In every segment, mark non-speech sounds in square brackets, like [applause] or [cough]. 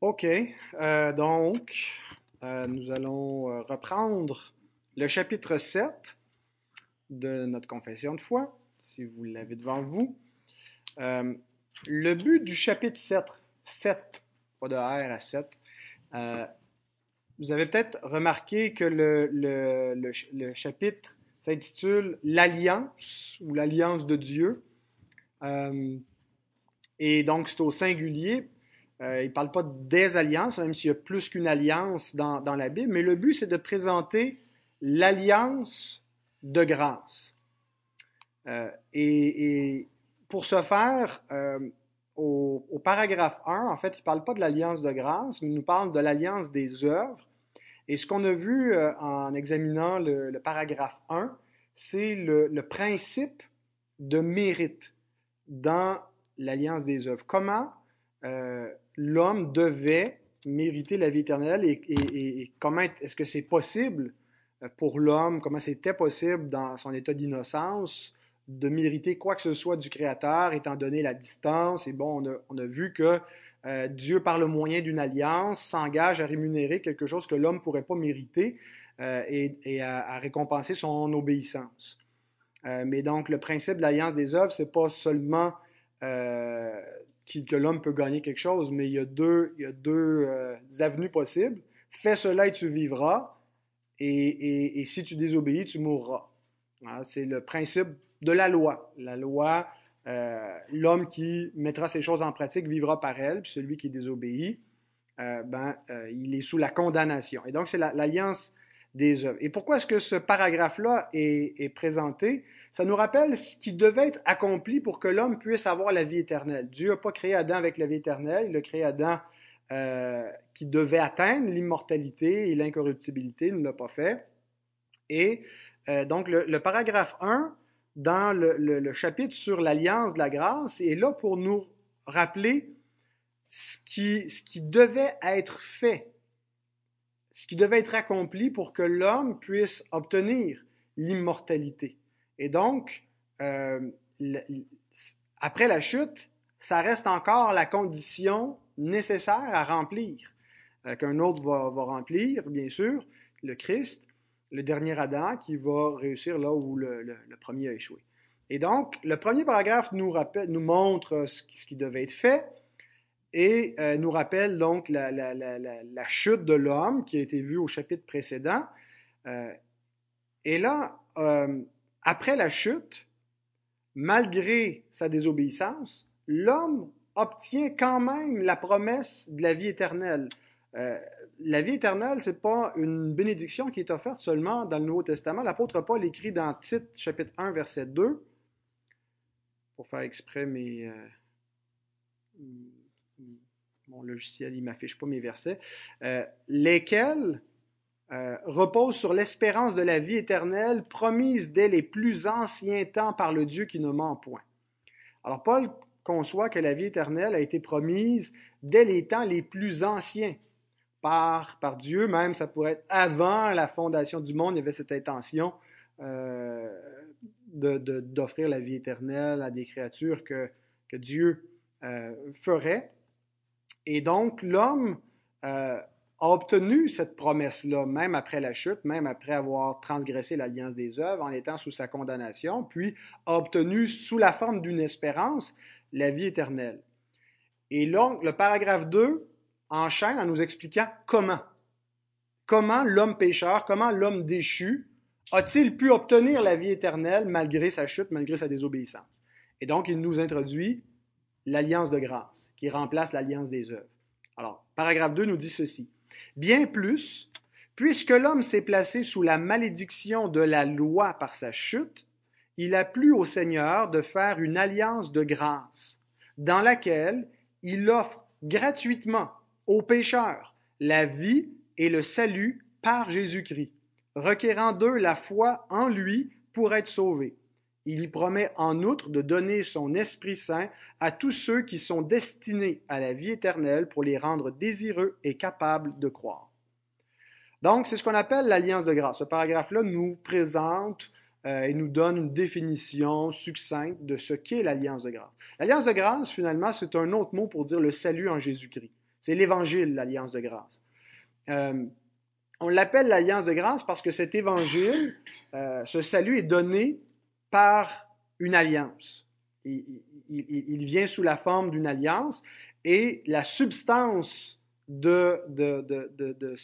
OK. Euh, donc, euh, nous allons euh, reprendre le chapitre 7 de notre confession de foi, si vous l'avez devant vous. le but du chapitre 7, 7, pas de R à 7, vous avez peut-être remarqué que le, chapitre s'intitule L'Alliance ou l'Alliance de Dieu. et donc, c'est au singulier euh, il ne parle pas des alliances, même s'il y a plus qu'une alliance dans, la Bible, mais le but, c'est de présenter l'alliance de grâce. Euh, et, pour ce faire, euh, au, paragraphe 1, en fait, il ne parle pas de l'alliance de grâce, mais il nous parle de l'alliance des œuvres. Et ce qu'on a vu en examinant le, paragraphe 1, c'est le, principe de mérite dans l'alliance des œuvres. Comment l'homme devait mériter la vie éternelle et, comment est-ce que c'est possible euh, pour l'homme, comment c'était possible dans son état d'innocence de mériter quoi que ce soit du Créateur, étant donné la distance? Et bon, on a, vu que euh, Dieu, par le moyen d'une alliance, s'engage à rémunérer quelque chose que l'homme ne pourrait pas mériter euh, et, à, récompenser son obéissance. mais donc, le principe de l'alliance des œuvres, c'est pas seulement que l'homme peut gagner quelque chose, mais il y a deux, il y a deux euh, avenues possibles. Fais cela et tu vivras, et, si tu désobéis, tu mourras. Hein, c'est le principe de la loi. La loi, euh, l'homme qui mettra ces choses en pratique vivra par elle, puis celui qui désobéit, euh, ben, il est sous la condamnation. Et donc, c'est l'alliance des œuvres. Et pourquoi est-ce que ce paragraphe-là est présenté? Ça nous rappelle ce qui devait être accompli pour que l'homme puisse avoir la vie éternelle. Dieu n'a pas créé Adam avec la vie éternelle, il a créé Adam euh, qui devait atteindre l'immortalité et l'incorruptibilité, il ne l'a pas fait. Et euh, donc le, paragraphe 1 dans le, chapitre sur l'alliance de la grâce est là pour nous rappeler ce qui, ce qui devait être fait, ce qui devait être accompli pour que l'homme puisse obtenir l'immortalité. Et donc, euh, après la chute, ça reste encore la condition nécessaire à remplir, euh, qu'un autre va, remplir, bien sûr, le Christ, le dernier Adam qui va réussir là où le, premier a échoué. Et donc, le premier paragraphe nous, rappelle, nous montre ce qui, devait être fait et euh, nous rappelle donc la, la, chute de l'homme qui a été vue au chapitre précédent. et là, après la chute, malgré sa désobéissance, l'homme obtient quand même la promesse de la vie éternelle. Euh, la vie éternelle, ce n'est pas une bénédiction qui est offerte seulement dans le Nouveau Testament. L'apôtre Paul écrit dans Tite, chapitre 1, verset 2, pour faire exprès mes... Euh, mon logiciel, il ne m'affiche pas mes versets, euh, lesquels euh, repose sur l'espérance de la vie éternelle promise dès les plus anciens temps par le Dieu qui ne ment point. Alors Paul conçoit que la vie éternelle a été promise dès les temps les plus anciens par, par Dieu, même ça pourrait être avant la fondation du monde, il y avait cette intention euh, d'offrir la vie éternelle à des créatures que, Dieu euh, ferait. Et donc l'homme a obtenu cette promesse-là, même après la chute, même après avoir transgressé l'alliance des œuvres, en étant sous sa condamnation, puis a obtenu sous la forme d'une espérance la vie éternelle. Et donc, le paragraphe 2 enchaîne en nous expliquant comment. Comment l'homme pécheur, comment l'homme déchu a-t-il pu obtenir la vie éternelle malgré sa chute, malgré sa désobéissance? Et donc, il nous introduit l'alliance de grâce, qui remplace l'alliance des œuvres. Alors, paragraphe 2 nous dit ceci. Bien plus, puisque l'homme s'est placé sous la malédiction de la loi par sa chute, il a plu au Seigneur de faire une alliance de grâce, dans laquelle il offre gratuitement aux pécheurs la vie et le salut par Jésus-Christ, requérant d'eux la foi en lui pour être sauvés. Il y promet en outre de donner son Esprit Saint à tous ceux qui sont destinés à la vie éternelle pour les rendre désireux et capables de croire. Donc, c'est ce qu'on appelle l'alliance de grâce. Ce paragraphe-là nous présente euh, et nous donne une définition succincte de ce qu'est l'alliance de grâce. L'alliance de grâce, finalement, c'est un autre mot pour dire le salut en Jésus-Christ. C'est l'Évangile, l'alliance de grâce. Euh, on l'appelle l'alliance de grâce parce que cet évangile, euh, ce salut est donné par une alliance. Il, vient sous la forme d'une alliance et la substance de, de, de, de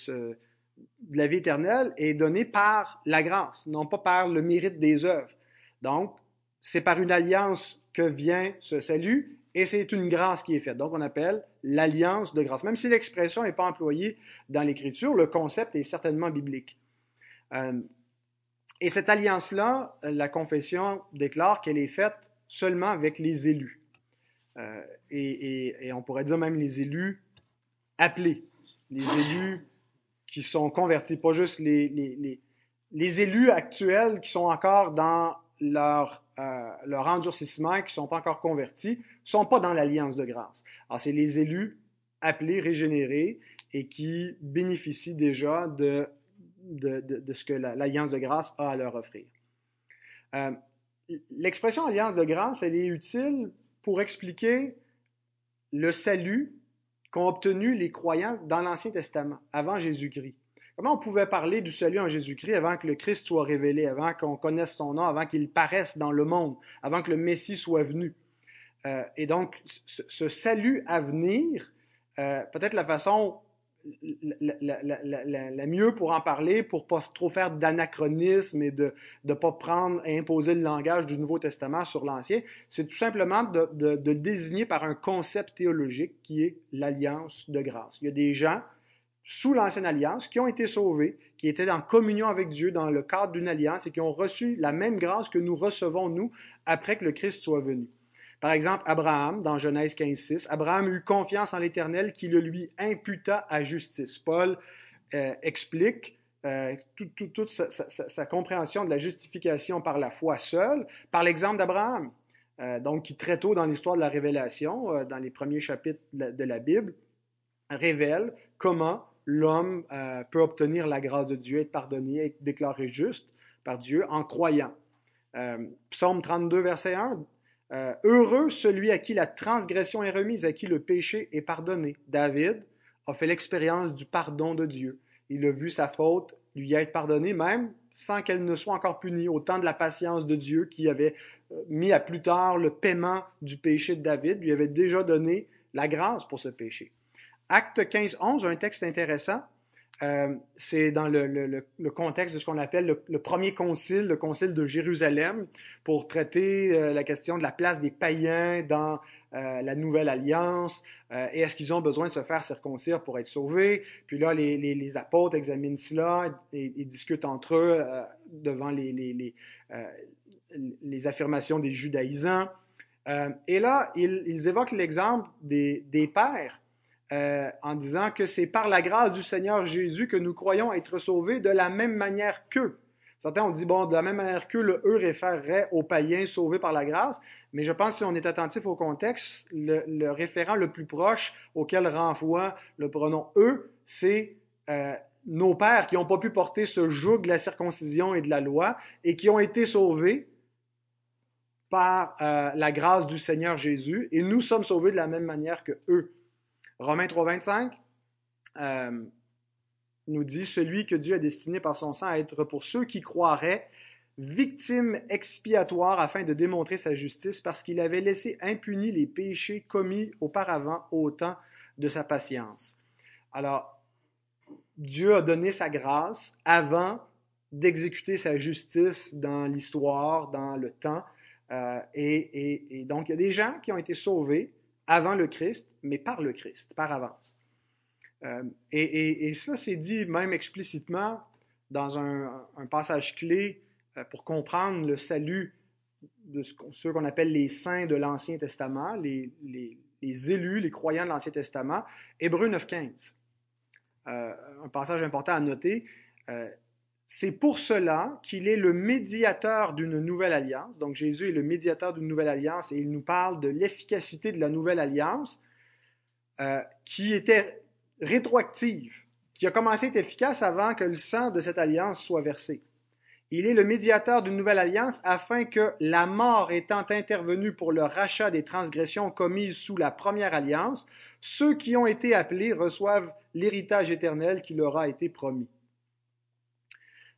la vie éternelle est donnée par la grâce, non pas par le mérite des œuvres. Donc, c'est par une alliance que vient ce salut et c'est une grâce qui est faite. Donc, on appelle l'alliance de grâce. Même si l'expression n'est pas employée dans l'Écriture, le concept est certainement biblique. Euh, et cette alliance-là, la confession déclare qu'elle est faite seulement avec les élus. Euh, et, on pourrait dire même les élus appelés, les élus qui sont convertis, pas juste les, les, les élus actuels qui sont encore dans leur, euh, leur endurcissement, qui ne sont pas encore convertis, ne sont pas dans l'alliance de grâce. Alors, c'est les élus appelés, régénérés, et qui bénéficient déjà de, de, ce que l'alliance de grâce a à leur offrir. Euh, l'expression alliance de grâce, elle est utile pour expliquer le salut qu'ont obtenu les croyants dans l'Ancien Testament, avant Jésus-Christ. Comment on pouvait parler du salut en Jésus-Christ avant que le Christ soit révélé, avant qu'on connaisse son nom, avant qu'il paraisse dans le monde, avant que le Messie soit venu? Euh, et donc, ce, salut à venir, euh, peut-être la façon la, mieux pour en parler, pour pas trop faire d'anachronisme et de ne pas prendre et imposer le langage du Nouveau Testament sur l'Ancien, c'est tout simplement de, de, de, désigner par un concept théologique qui est l'alliance de grâce. Il y a des gens sous l'ancienne alliance, qui ont été sauvés, qui étaient en communion avec Dieu dans le cadre d'une alliance et qui ont reçu la même grâce que nous recevons, nous, après que le Christ soit venu. Par exemple, Abraham, dans Genèse 15, 6, Abraham eut confiance en l'Éternel qui le lui imputa à justice. Paul euh, explique euh, toute sa, compréhension de la justification par la foi seule, par l'exemple d'Abraham, euh, donc qui très tôt dans l'histoire de la révélation, dans les premiers chapitres de la Bible, révèle comment l'homme peut obtenir la grâce de Dieu, être pardonné, être déclaré juste par Dieu en croyant. Psaume 32, verset 1. Euh, Heureux celui à qui la transgression est remise, à qui le péché est pardonné. David a fait l'expérience du pardon de Dieu. Il a vu sa faute lui être pardonnée, même sans qu'elle ne soit encore punie, au temps de la patience de Dieu qui avait mis à plus tard le paiement du péché de David, lui avait déjà donné la grâce pour ce péché. Acte 15, 11, un texte intéressant. Euh, c'est dans le, contexte de ce qu'on appelle le, premier concile, le concile de Jérusalem, pour traiter euh, la question de la place des païens dans euh, la nouvelle alliance, est-ce qu'ils ont besoin de se faire circoncire pour être sauvés. Puis là, les, apôtres examinent cela et, discutent entre eux devant les, affirmations des judaïsants. et là, ils, évoquent l'exemple des pères euh, en disant que c'est par la grâce du Seigneur Jésus que nous croyons être sauvés de la même manière qu'eux. Certains ont dit, bon, de la même manière que le eux référerait aux païens sauvés par la grâce, mais je pense si on est attentif au contexte, le, référent le plus proche auquel renvoie le pronom eux, c'est euh, nos pères qui n'ont pas pu porter ce joug de la circoncision et de la loi et qui ont été sauvés par euh, la grâce du Seigneur Jésus, et nous sommes sauvés de la même manière que eux. Romains 3.25 euh, nous dit Celui que Dieu a destiné par son sang à être pour ceux qui croiraient victime expiatoire afin de démontrer sa justice parce qu'il avait laissé impunis les péchés commis auparavant au temps de sa patience. Alors, Dieu a donné sa grâce avant d'exécuter sa justice dans l'histoire, dans le temps. Euh, et, donc, il y a des gens qui ont été sauvés avant le Christ, mais par le Christ, par avance. Euh, et, ça, c'est dit même explicitement dans un, passage clé euh, pour comprendre le salut de ceux qu'on appelle les saints de l'Ancien Testament, les, élus, les croyants de l'Ancien Testament, Hébreu 9.15. Euh, un passage important à noter. C'est pour cela qu'il est le médiateur d'une nouvelle alliance. Donc Jésus est le médiateur d'une nouvelle alliance et il nous parle de l'efficacité de la nouvelle alliance euh, qui était rétroactive, qui a commencé à être efficace avant que le sang de cette alliance soit versé. Il est le médiateur d'une nouvelle alliance afin que la mort étant intervenue pour le rachat des transgressions commises sous la première alliance, Ceux qui ont été appelés reçoivent l'héritage éternel qui leur a été promis.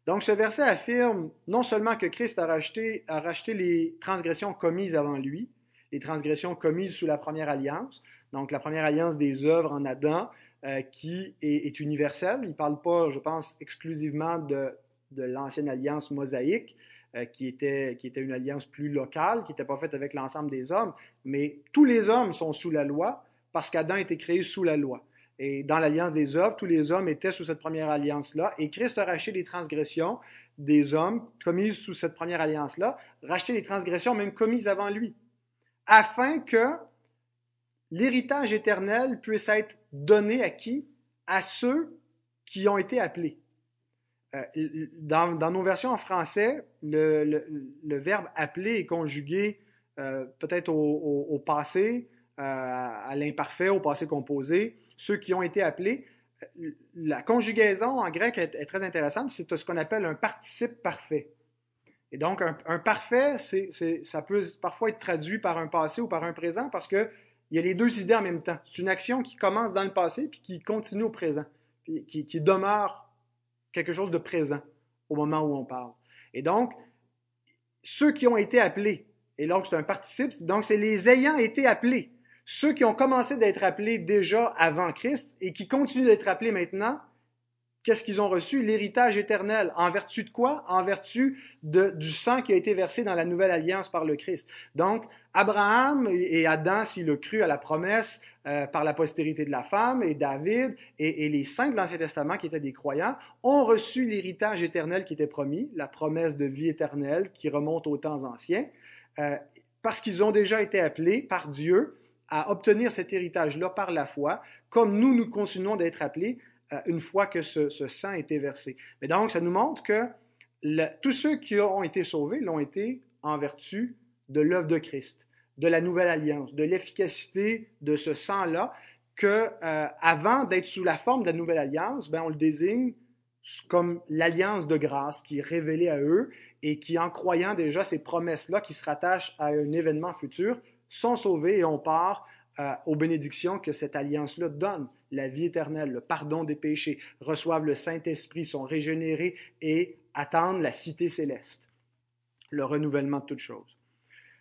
Donc ce verset affirme non seulement que Christ a racheté, les transgressions commises avant lui, les transgressions commises sous la première alliance, donc la première alliance des œuvres en Adam, euh, qui est, universelle. Il ne parle pas, je pense, exclusivement de, l'ancienne alliance mosaïque, euh, qui, était, qui était une alliance plus locale, qui n'était pas faite avec l'ensemble des hommes, mais tous les hommes sont sous la loi parce qu'Adam été créé sous la loi. Et dans l'alliance des œuvres, tous les hommes étaient sous cette première alliance-là, et Christ a racheté les transgressions des hommes commises sous cette première alliance-là, racheté les transgressions même commises avant lui, afin que l'héritage éternel puisse être donné à qui? À ceux qui ont été appelés. Euh, dans, nos versions en français, le, verbe appeler est conjugué euh, peut-être au, passé, euh, à l'imparfait, au passé composé, ceux qui ont été appelés. La conjugaison en grec est, très intéressante, c'est ce qu'on appelle un participe parfait. Et donc, un, parfait, ça peut parfois être traduit par un passé ou par un présent parce que il y a les deux idées en même temps. C'est une action qui commence dans le passé puis qui continue au présent, qui, qui demeure quelque chose de présent au moment où on parle. Et donc, ceux qui ont été appelés, et donc c'est un participe, donc c'est les ayant été appelés, ceux qui ont commencé d'être appelés déjà avant Christ et qui continuent d'être appelés maintenant, qu'est-ce qu'ils ont reçu? L'héritage éternel. En vertu de quoi? En vertu de, du sang qui a été versé dans la nouvelle alliance par le Christ. Donc, Abraham et Adam, s'il le cru à la promesse euh, par la postérité de la femme, et David et, les saints de l'Ancien Testament qui étaient des croyants, ont reçu l'héritage éternel qui était promis, la promesse de vie éternelle qui remonte aux temps anciens, euh, parce qu'ils ont déjà été appelés par Dieu à obtenir cet héritage-là par la foi, comme nous, nous continuons d'être appelés euh, une fois que ce, sang a été versé. Mais donc, ça nous montre que tous ceux qui ont été sauvés l'ont été en vertu de l'œuvre de Christ, de la nouvelle alliance, de l'efficacité de ce sang-là, que euh, avant d'être sous la forme de la nouvelle alliance, ben, on le désigne comme l'alliance de grâce qui est révélée à eux et qui, en croyant déjà ces promesses-là qui se rattachent à un événement futur, sont sauvés et on part euh, aux bénédictions que cette alliance-là donne, la vie éternelle, le pardon des péchés, reçoivent le Saint-Esprit, sont régénérés et attendent la cité céleste, le renouvellement de toutes choses.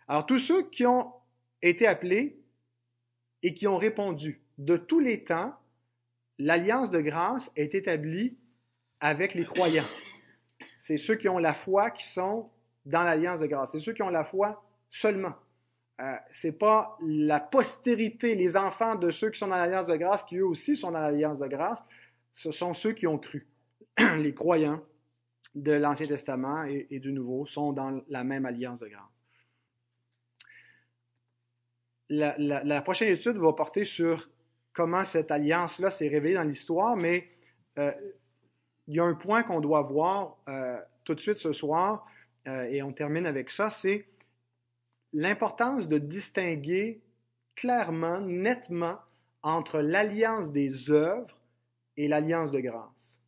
Alors tous ceux qui ont été appelés et qui ont répondu, de tous les temps, l'alliance de grâce est établie avec les croyants. C'est ceux qui ont la foi qui sont dans l'alliance de grâce. C'est ceux qui ont la foi seulement. Euh, c'est pas la postérité, les enfants de ceux qui sont dans l'alliance de grâce, qui eux aussi sont dans l'alliance de grâce. Ce sont ceux qui ont cru. [clears throat] les croyants de l'Ancien Testament et, du Nouveau sont dans la même alliance de grâce. La prochaine étude va porter sur comment cette alliance-là s'est révélée dans l'histoire, mais euh, il y a un point qu'on doit voir euh, tout de suite ce soir, euh, et on termine avec ça, c'est l'importance de distinguer clairement, nettement, entre l'alliance des œuvres et l'alliance de grâce.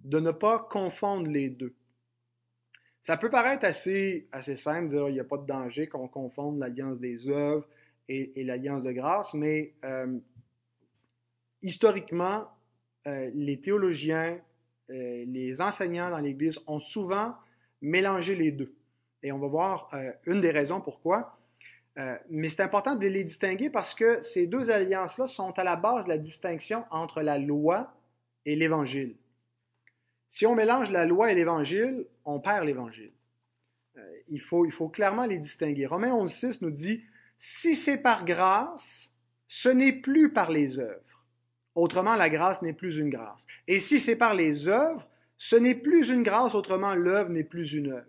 De ne pas confondre les deux. Ça peut paraître assez, assez simple dire il n'y a pas de danger qu'on confonde l'alliance des œuvres et, et l'alliance de grâce, mais euh, historiquement, euh, les théologiens, euh, les enseignants dans l'Église ont souvent mélangé les deux. Et on va voir euh, une des raisons pourquoi. Euh, mais c'est important de les distinguer parce que ces deux alliances-là sont à la base de la distinction entre la loi et l'Évangile. Si on mélange la loi et l'Évangile, on perd l'Évangile. Euh, il, faut, il faut clairement les distinguer. Romains 11.6 nous dit, si c'est par grâce, ce n'est plus par les œuvres. Autrement, la grâce n'est plus une grâce. Et si c'est par les œuvres, ce n'est plus une grâce, autrement, l'œuvre n'est plus une œuvre.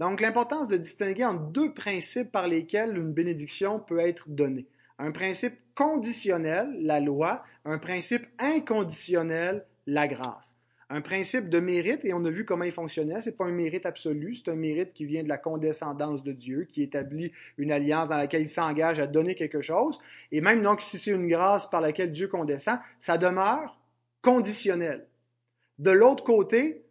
Donc, l'importance de distinguer entre deux principes par lesquels une bénédiction peut être donnée. Un principe conditionnel, la loi, un principe inconditionnel, la grâce. Un principe de mérite, et on a vu comment il fonctionnait, ce n'est pas un mérite absolu, c'est un mérite qui vient de la condescendance de Dieu, qui établit une alliance dans laquelle il s'engage à donner quelque chose. Et même donc, si c'est une grâce par laquelle Dieu condescend, ça demeure conditionnel. De l'autre côté,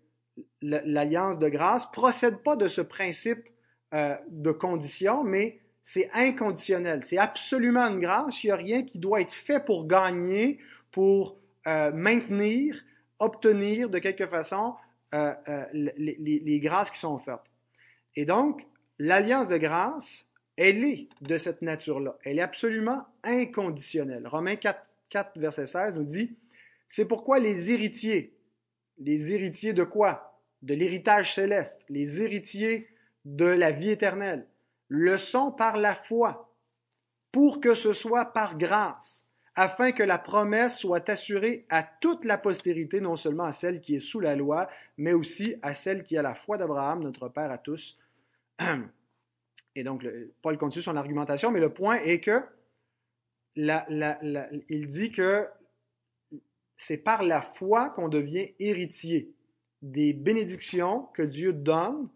l'alliance de grâce procède pas de ce principe euh, de condition, mais c'est inconditionnel. C'est absolument une grâce. Il n'y a rien qui doit être fait pour gagner, pour euh, maintenir, obtenir de quelque façon euh, les, les, grâces qui sont offertes. Et donc, l'alliance de grâce, elle est de cette nature-là. Elle est absolument inconditionnelle. Romains 4, 4, verset 16 nous dit, c'est pourquoi les héritiers, les héritiers de quoi? De l'héritage céleste, les héritiers de la vie éternelle, le sont par la foi, pour que ce soit par grâce, afin que la promesse soit assurée à toute la postérité, non seulement à celle qui est sous la loi, mais aussi à celle qui a la foi d'Abraham, notre Père à tous. [clears throat] Et donc, Paul continue son argumentation, mais le point est que il dit que c'est par la foi qu'on devient héritier des bénédictions que Dieu donne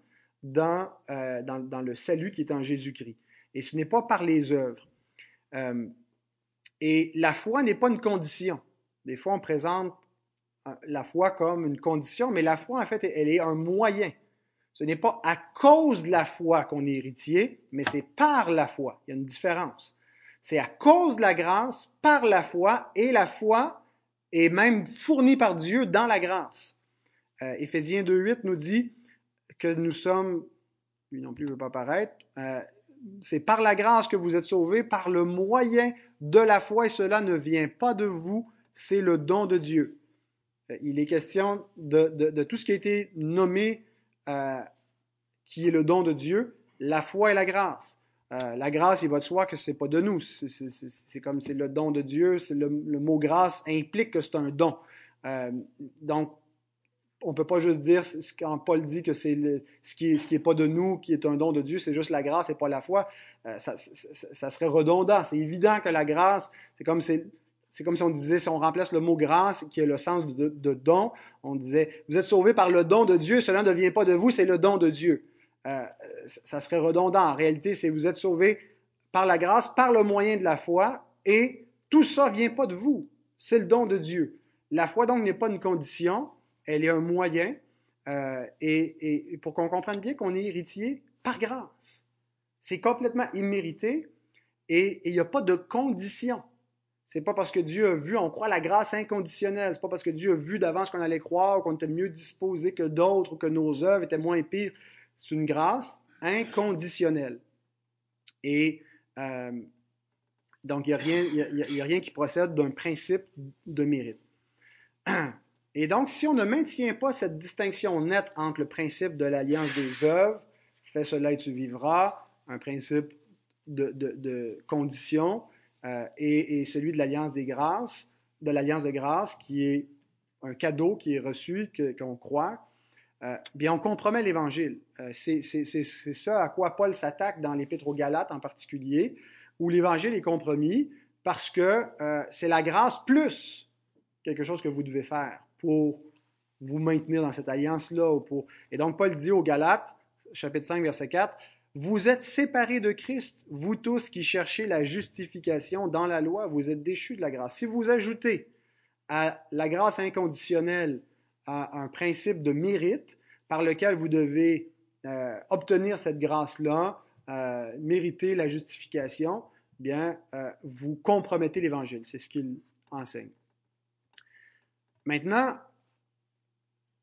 dans, euh, dans, le salut qui est en Jésus-Christ. Et ce n'est pas par les œuvres. Euh, et la foi n'est pas une condition. Des fois, on présente euh, la foi comme une condition, mais la foi, en fait, elle est un moyen. Ce n'est pas à cause de la foi qu'on est héritier, mais c'est par la foi. Il y a une différence. C'est à cause de la grâce, par la foi, et la foi est même fournie par Dieu dans la grâce. Euh, Éphésiens 2.8 nous dit que nous sommes, lui non plus ne veut pas paraître, euh, c'est par la grâce que vous êtes sauvés, par le moyen de la foi, et cela ne vient pas de vous, c'est le don de Dieu. Euh, il est question de tout ce qui a été nommé euh, qui est le don de Dieu, la foi et la grâce. Euh, la grâce, il va de soi que c'est pas de nous. C'est comme c'est le don de Dieu. Le, le, mot grâce implique que c'est un don. Euh, donc, on peut pas juste dire quand Paul dit que c'est ce qui est, pas de nous, qui est un don de Dieu, c'est juste la grâce et pas la foi. Euh, ça, serait redondant. C'est évident que la grâce, c'est comme c'est comme si on disait, si on remplace le mot grâce, qui est le sens de, don, on disait, vous êtes sauvés par le don de Dieu, cela ne vient pas de vous, c'est le don de Dieu. Euh, ça serait redondant. En réalité, c'est vous êtes sauvés par la grâce, par le moyen de la foi, et tout ça vient pas de vous, c'est le don de Dieu. La foi, donc, n'est pas une condition, elle est un moyen, euh, et, pour qu'on comprenne bien qu'on est héritier par grâce. C'est complètement immérité, et il n'y a pas de condition. C'est pas parce que Dieu a vu, on croit la grâce inconditionnelle. C'est pas parce que Dieu a vu d'avance qu'on allait croire, qu'on était mieux disposé que d'autres, ou que nos œuvres étaient moins pires. C'est une grâce inconditionnelle. Et euh, donc, il n'y a, rien, a, rien qui procède d'un principe de mérite. Et donc, si on ne maintient pas cette distinction nette entre le principe de l'alliance des œuvres, fais cela et tu vivras, un principe de condition, euh, et, celui de l'Alliance des grâces, de l'Alliance de grâce, qui est un cadeau qui est reçu, qu'on croit, euh, bien, on compromet l'Évangile. Euh, c'est ça à quoi Paul s'attaque dans l'Épître aux Galates en particulier, où l'Évangile est compromis parce que c'est la grâce plus quelque chose que vous devez faire pour vous maintenir dans cette alliance-là. Et donc, Paul dit aux Galates, chapitre 5, verset 4, vous êtes séparés de Christ, vous tous qui cherchez la justification dans la loi, vous êtes déchus de la grâce. Si vous ajoutez à la grâce inconditionnelle à un principe de mérite par lequel vous devez euh, obtenir cette grâce-là, euh, mériter la justification, bien, euh, vous compromettez l'Évangile. C'est ce qu'il enseigne. Maintenant,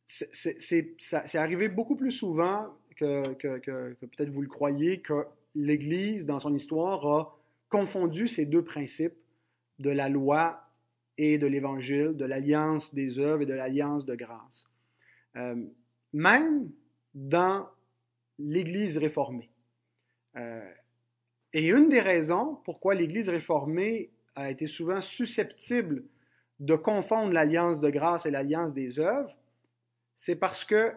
c'est arrivé beaucoup plus souvent que, peut-être vous le croyez, que l'Église, dans son histoire, a confondu ces deux principes de la loi et de l'Évangile, de l'alliance des œuvres et de l'alliance de grâce. Euh, même dans l'Église réformée. Euh, et une des raisons pourquoi l'Église réformée a été souvent susceptible de confondre l'alliance de grâce et l'alliance des œuvres, c'est parce que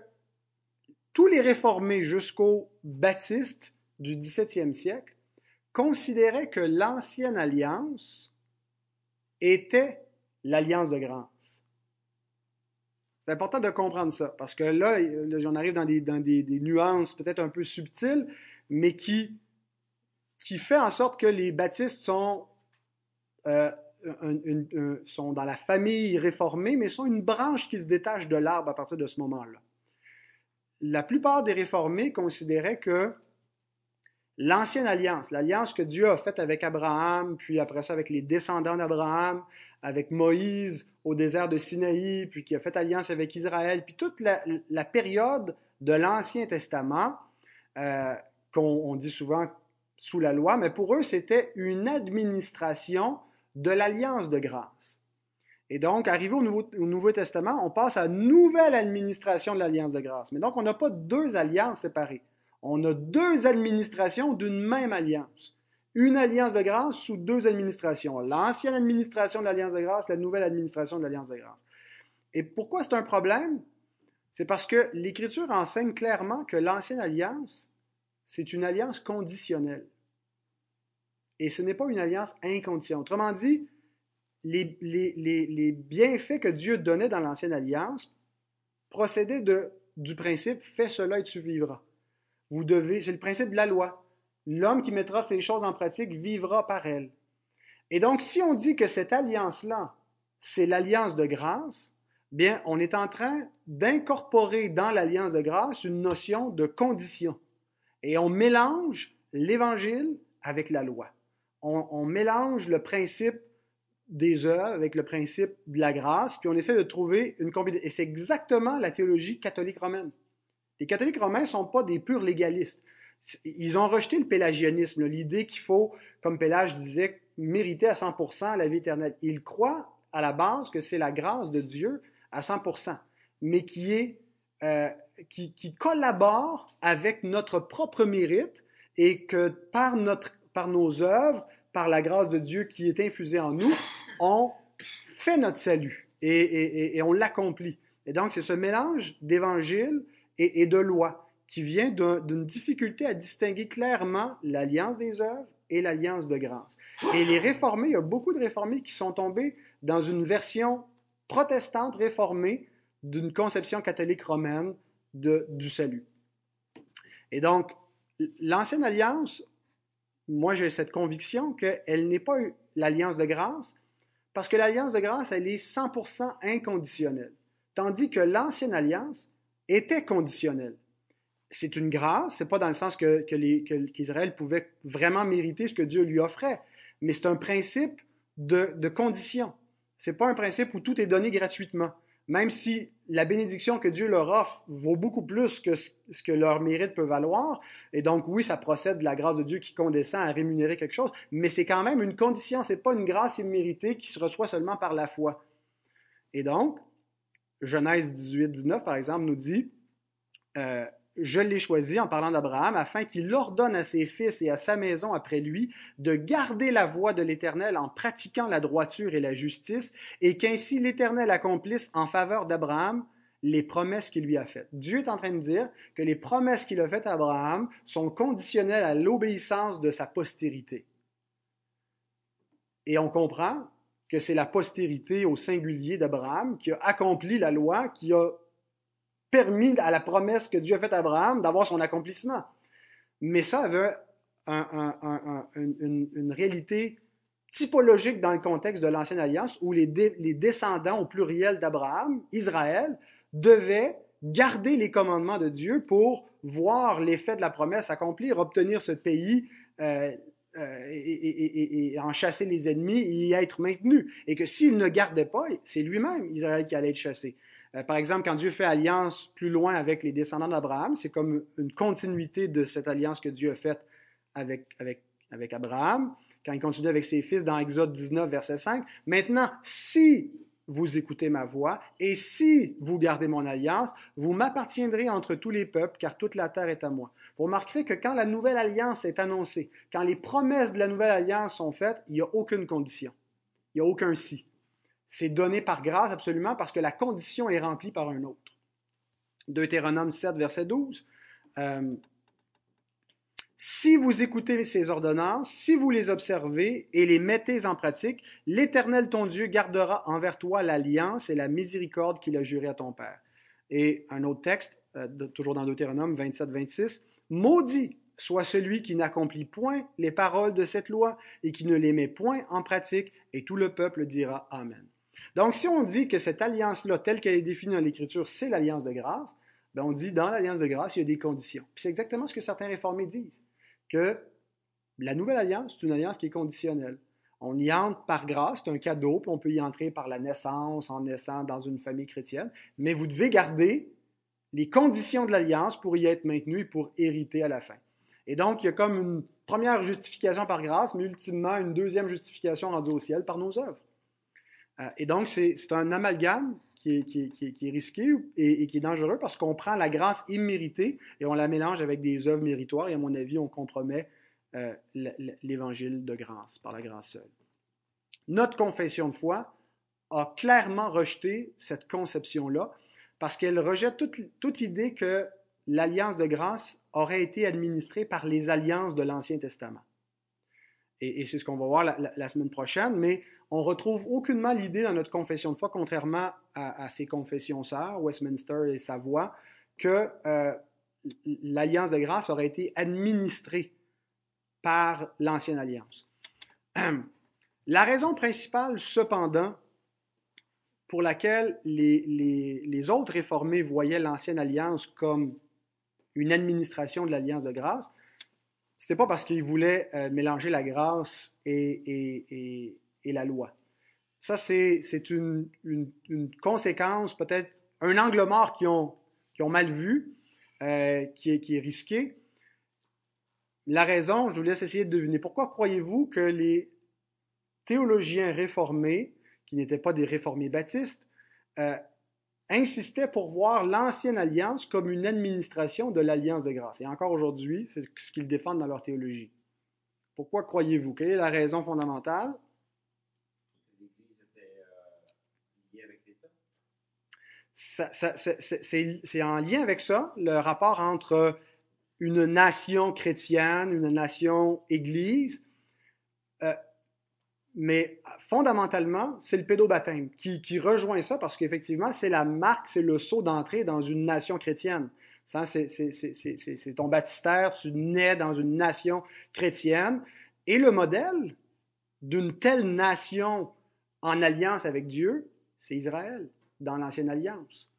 tous les réformés jusqu'aux baptistes du 17e siècle considéraient que l'ancienne alliance était l'alliance de grâce. C'est important de comprendre ça, parce que là, j'en arrive dans des, nuances peut-être un peu subtiles, mais qui, fait en sorte que les baptistes euh, sont dans la famille réformée, mais sont une branche qui se détache de l'arbre à partir de ce moment-là la plupart des réformés considéraient que L'ancienne alliance, l'alliance que Dieu a faite avec Abraham, puis après ça avec les descendants d'Abraham, avec Moïse au désert de Sinaï, puis qui a fait alliance avec Israël, puis toute la, période de l'Ancien Testament, euh, qu'on dit souvent sous la loi, mais pour eux, c'était une administration de l'alliance de grâce. Et donc, arrivé au Nouveau, au Nouveau, Testament, on passe à une nouvelle administration de l'alliance de grâce. Mais donc, on n'a pas deux alliances séparées. On a deux administrations d'une même alliance. Une alliance de grâce sous deux administrations. L'ancienne administration de l'alliance de grâce, la nouvelle administration de l'alliance de grâce. Et pourquoi c'est un problème? C'est parce que l'Écriture enseigne clairement que l'ancienne alliance, c'est une alliance conditionnelle. Et ce n'est pas une alliance inconditionnelle. Autrement dit, les, bienfaits que Dieu donnait dans l'ancienne alliance procédaient de, du principe fais cela et tu vivras. C'est le principe de la loi. L'homme qui mettra ces choses en pratique vivra par elles. Et donc, si on dit que cette alliance-là, c'est l'alliance de grâce, bien, on est en train d'incorporer dans l'alliance de grâce une notion de condition. Et on mélange l'évangile avec la loi. On, mélange le principe des œuvres avec le principe de la grâce, puis on essaie de trouver une combinaison. Et c'est exactement la théologie catholique romaine. Les catholiques romains ne sont pas des purs légalistes. Ils ont rejeté le pélagianisme, l'idée qu'il faut, comme Pélage disait, mériter à 100% la vie éternelle. Ils croient à la base que c'est la grâce de Dieu à 100%, mais qui, est, euh, qui, collabore avec notre propre mérite et que par, notre, par nos œuvres, par la grâce de Dieu qui est infusée en nous, on fait notre salut et, et on l'accomplit. Et donc, c'est ce mélange d'évangile et, de loi, qui vient d'une difficulté à distinguer clairement l'alliance des œuvres et l'alliance de grâce. Et les réformés, il y a beaucoup de réformés qui sont tombés dans une version protestante réformée d'une conception catholique romaine du salut. Et donc, l'ancienne alliance, moi j'ai cette conviction qu'elle n'est pas l'alliance de grâce, parce que l'alliance de grâce, elle est 100% inconditionnelle. Tandis que l'ancienne alliance, était conditionnel. C'est une grâce, c'est pas dans le sens que, qu'Israël pouvait vraiment mériter ce que Dieu lui offrait, mais c'est un principe de, de condition. C'est pas un principe où tout est donné gratuitement. Même si la bénédiction que Dieu leur offre vaut beaucoup plus que ce, que leur mérite peut valoir, et donc oui, ça procède de la grâce de Dieu qui condescend à rémunérer quelque chose, mais c'est quand même une condition, c'est pas une grâce imméritée qui se reçoit seulement par la foi. Et donc, Genèse 18, 19, par exemple, nous dit euh, Je l'ai choisi en parlant d'Abraham afin qu'il ordonne à ses fils et à sa maison après lui de garder la voie de l'Éternel en pratiquant la droiture et la justice, et qu'ainsi l'Éternel accomplisse en faveur d'Abraham les promesses qu'il lui a faites. Dieu est en train de dire que les promesses qu'il a faites à Abraham sont conditionnelles à l'obéissance de sa postérité. Et on comprend que c'est la postérité au singulier d'Abraham qui a accompli la loi, qui a permis à la promesse que Dieu a faite à Abraham d'avoir son accomplissement. Mais ça avait une, réalité typologique dans le contexte de l'Ancienne Alliance où les, descendants au pluriel d'Abraham, Israël, devaient garder les commandements de Dieu pour voir l'effet de la promesse accomplir, obtenir ce pays, euh, euh, et, en chasser les ennemis et y être maintenu. Et que s'il ne gardait pas, c'est lui-même, Israël, qui allait être chassé. Euh, par exemple, quand Dieu fait alliance plus loin avec les descendants d'Abraham, c'est comme une continuité de cette alliance que Dieu a faite avec, avec, avec Abraham, quand il continue avec ses fils dans Exode 19, verset 5. Maintenant, si vous écoutez ma voix, et si vous gardez mon alliance, vous m'appartiendrez entre tous les peuples, car toute la terre est à moi. Vous remarquerez que quand la nouvelle alliance est annoncée, quand les promesses de la nouvelle alliance sont faites, il n'y a aucune condition. Il n'y a aucun si. C'est donné par grâce absolument parce que la condition est remplie par un autre. Deutéronome 7, verset 12. Si vous écoutez ces ordonnances, si vous les observez et les mettez en pratique, l'Éternel ton Dieu gardera envers toi l'alliance et la miséricorde qu'il a jurée à ton Père. Et un autre texte, euh, toujours dans Deutéronome 27-26, Maudit soit celui qui n'accomplit point les paroles de cette loi et qui ne les met point en pratique, et tout le peuple dira Amen. Donc si on dit que cette alliance-là, telle qu'elle est définie dans l'Écriture, c'est l'alliance de grâce, ben on dit dans l'alliance de grâce, il y a des conditions. Puis c'est exactement ce que certains réformés disent que la nouvelle alliance, c'est une alliance qui est conditionnelle. On y entre par grâce, c'est un cadeau, puis on peut y entrer par la naissance, en naissant dans une famille chrétienne, mais vous devez garder les conditions de l'alliance pour y être maintenu et pour hériter à la fin. Et donc, il y a comme une première justification par grâce, mais ultimement une deuxième justification rendue au ciel par nos œuvres. Euh, et donc, c'est un amalgame qui est, risqué et, qui est dangereux parce qu'on prend la grâce imméritée et on la mélange avec des œuvres méritoires et à mon avis, on compromet euh, l'évangile de grâce, par la grâce seule. Notre confession de foi a clairement rejeté cette conception-là parce qu'elle rejette toute, idée que l'alliance de grâce aurait été administrée par les alliances de l'Ancien Testament. Et, c'est ce qu'on va voir la, semaine prochaine, mais on retrouve aucunement l'idée dans notre confession de foi, contrairement à, ces confessions sœurs, Westminster et Savoie, que euh, l'alliance de grâce aurait été administrée par l'ancienne alliance. [clears throat] La raison principale, cependant, pour laquelle les, autres réformés voyaient l'ancienne alliance comme une administration de l'alliance de grâce, ce n'était pas parce qu'ils voulaient euh, mélanger la grâce et, la loi. Ça, c'est une, conséquence, peut-être un angle mort qu'ils ont, ont, mal vu, euh, qui, qui est risqué. La raison, je vous laisse essayer de deviner. Pourquoi croyez-vous que les théologiens réformés qui n'étaient pas des réformés baptistes, euh, insistaient pour voir l'ancienne alliance comme une administration de l'alliance de grâce. Et encore aujourd'hui, c'est ce qu'ils défendent dans leur théologie. Pourquoi croyez-vous? Quelle est la raison fondamentale? Euh. C'est en lien avec ça, le rapport entre une nation chrétienne, une nation Église. Euh, mais fondamentalement, c'est le pédobaptême qui, rejoint ça parce qu'effectivement, c'est la marque, c'est le saut d'entrée dans une nation chrétienne. C'est ton baptistère, tu nais dans une nation chrétienne. Et le modèle d'une telle nation en alliance avec Dieu, c'est Israël, dans l'ancienne alliance.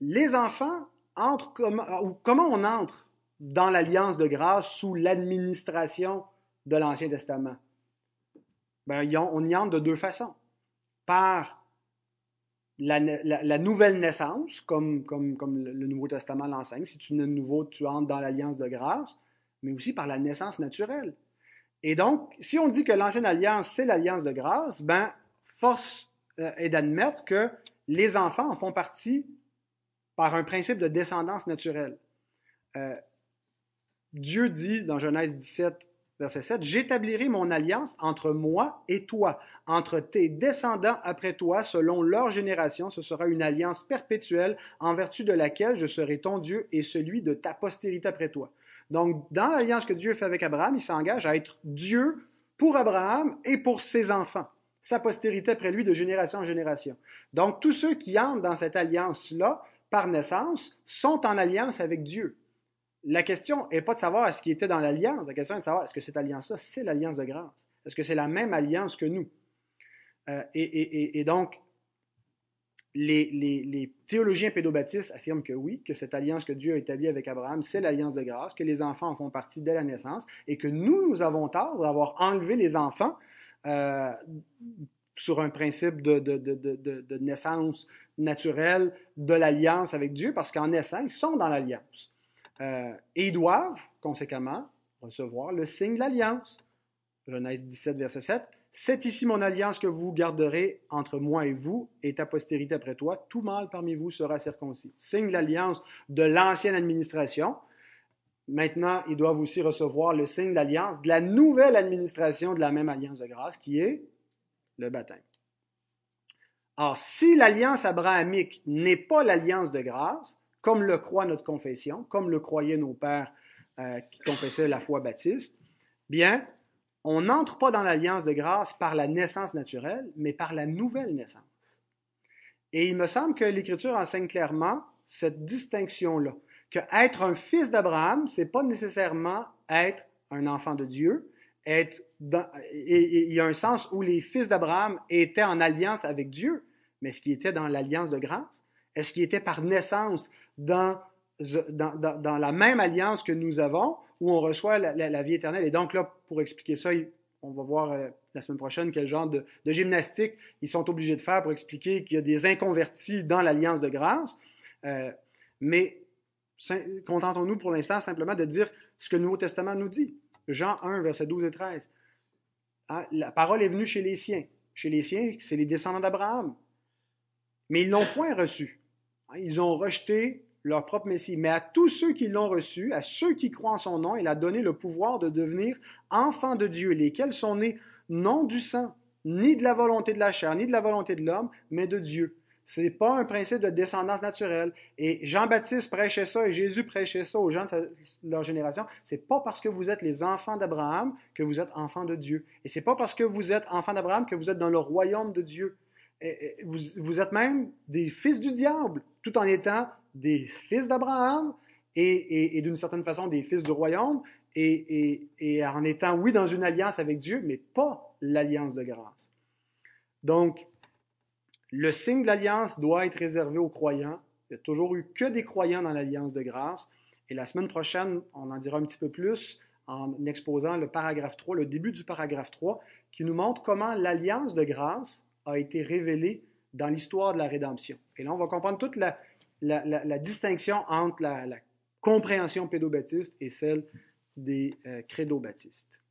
Les enfants entrent comment, ou comment on entre dans l'alliance de grâce sous l'administration de l'Ancien Testament? Ben, on y entre de deux façons. Par la, nouvelle naissance, comme, comme, comme, le Nouveau Testament l'enseigne, si tu nais de nouveau, tu entres dans l'alliance de grâce, mais aussi par la naissance naturelle. Et donc, si on dit que l'ancienne alliance, c'est l'alliance de grâce, ben, force euh, est d'admettre que les enfants en font partie par un principe de descendance naturelle. Euh, Dieu dit dans Genèse 17, verset 7, J'établirai mon alliance entre moi et toi, entre tes descendants après toi, selon leur génération. Ce sera une alliance perpétuelle en vertu de laquelle je serai ton Dieu et celui de ta postérité après toi. Donc, dans l'alliance que Dieu fait avec Abraham, il s'engage à être Dieu pour Abraham et pour ses enfants, sa postérité après lui de génération en génération. Donc, tous ceux qui entrent dans cette alliance-là, par naissance, sont en alliance avec Dieu la question n'est pas de savoir ce qui était dans l'alliance, la question est de savoir est-ce que cette alliance-là, c'est l'alliance de grâce? Est-ce que c'est la même alliance que nous? Euh, et, donc, les, théologiens pédobaptistes affirment que oui, que cette alliance que Dieu a établie avec Abraham, c'est l'alliance de grâce, que les enfants en font partie dès la naissance, et que nous, nous avons tort d'avoir enlevé les enfants euh, sur un principe de, de naissance naturelle de l'alliance avec Dieu, parce qu'en naissant, ils sont dans l'alliance. Euh, et ils doivent, conséquemment, recevoir le signe de l'alliance. Genèse 17, verset 7. C'est ici mon alliance que vous garderez entre moi et vous et ta postérité après toi. Tout mâle parmi vous sera circoncis. Signe de l'alliance de l'ancienne administration. Maintenant, ils doivent aussi recevoir le signe d'alliance de la nouvelle administration de la même alliance de grâce qui est le baptême. Or, si l'alliance abrahamique n'est pas l'alliance de grâce, comme le croit notre confession, comme le croyaient nos pères euh, qui confessaient la foi baptiste, bien, on n'entre pas dans l'alliance de grâce par la naissance naturelle, mais par la nouvelle naissance. Et il me semble que l'Écriture enseigne clairement cette distinction-là, que être un fils d'Abraham, c'est pas nécessairement être un enfant de Dieu, il y a un sens où les fils d'Abraham étaient en alliance avec Dieu, mais ce qui était dans l'alliance de grâce, est-ce qu'il était par naissance dans, la même alliance que nous avons où on reçoit la, vie éternelle. Et donc là, pour expliquer ça, on va voir euh, la semaine prochaine quel genre de, gymnastique ils sont obligés de faire pour expliquer qu'il y a des inconvertis dans l'alliance de grâce. Euh, mais contentons-nous pour l'instant simplement de dire ce que le Nouveau Testament nous dit. Jean 1, versets 12 et 13. Hein, la parole est venue chez les siens. Chez les siens, c'est les descendants d'Abraham. Mais ils ne l'ont point reçu. Ils ont rejeté leur propre Messie. Mais à tous ceux qui l'ont reçu, à ceux qui croient en son nom, il a donné le pouvoir de devenir enfants de Dieu, lesquels sont nés non du sang, ni de la volonté de la chair, ni de la volonté de l'homme, mais de Dieu. Ce n'est pas un principe de descendance naturelle. Et Jean-Baptiste prêchait ça et Jésus prêchait ça aux gens de, leur génération. C'est pas parce que vous êtes les enfants d'Abraham que vous êtes enfants de Dieu. Et c'est pas parce que vous êtes enfants d'Abraham que vous êtes dans le royaume de Dieu. vous, vous, êtes même des fils du diable, tout en étant des fils d'Abraham et, d'une certaine façon des fils du royaume, et, en étant, oui, dans une alliance avec Dieu, mais pas l'alliance de grâce. Donc, le signe de l'alliance doit être réservé aux croyants. Il n'y a toujours eu que des croyants dans l'alliance de grâce. Et la semaine prochaine, on en dira un petit peu plus en exposant le paragraphe 3, le début du paragraphe 3, qui nous montre comment l'alliance de grâce a été révélée dans l'histoire de la rédemption. Et là, on va comprendre toute la, la, distinction entre la, compréhension pédobaptiste et celle des euh, baptistes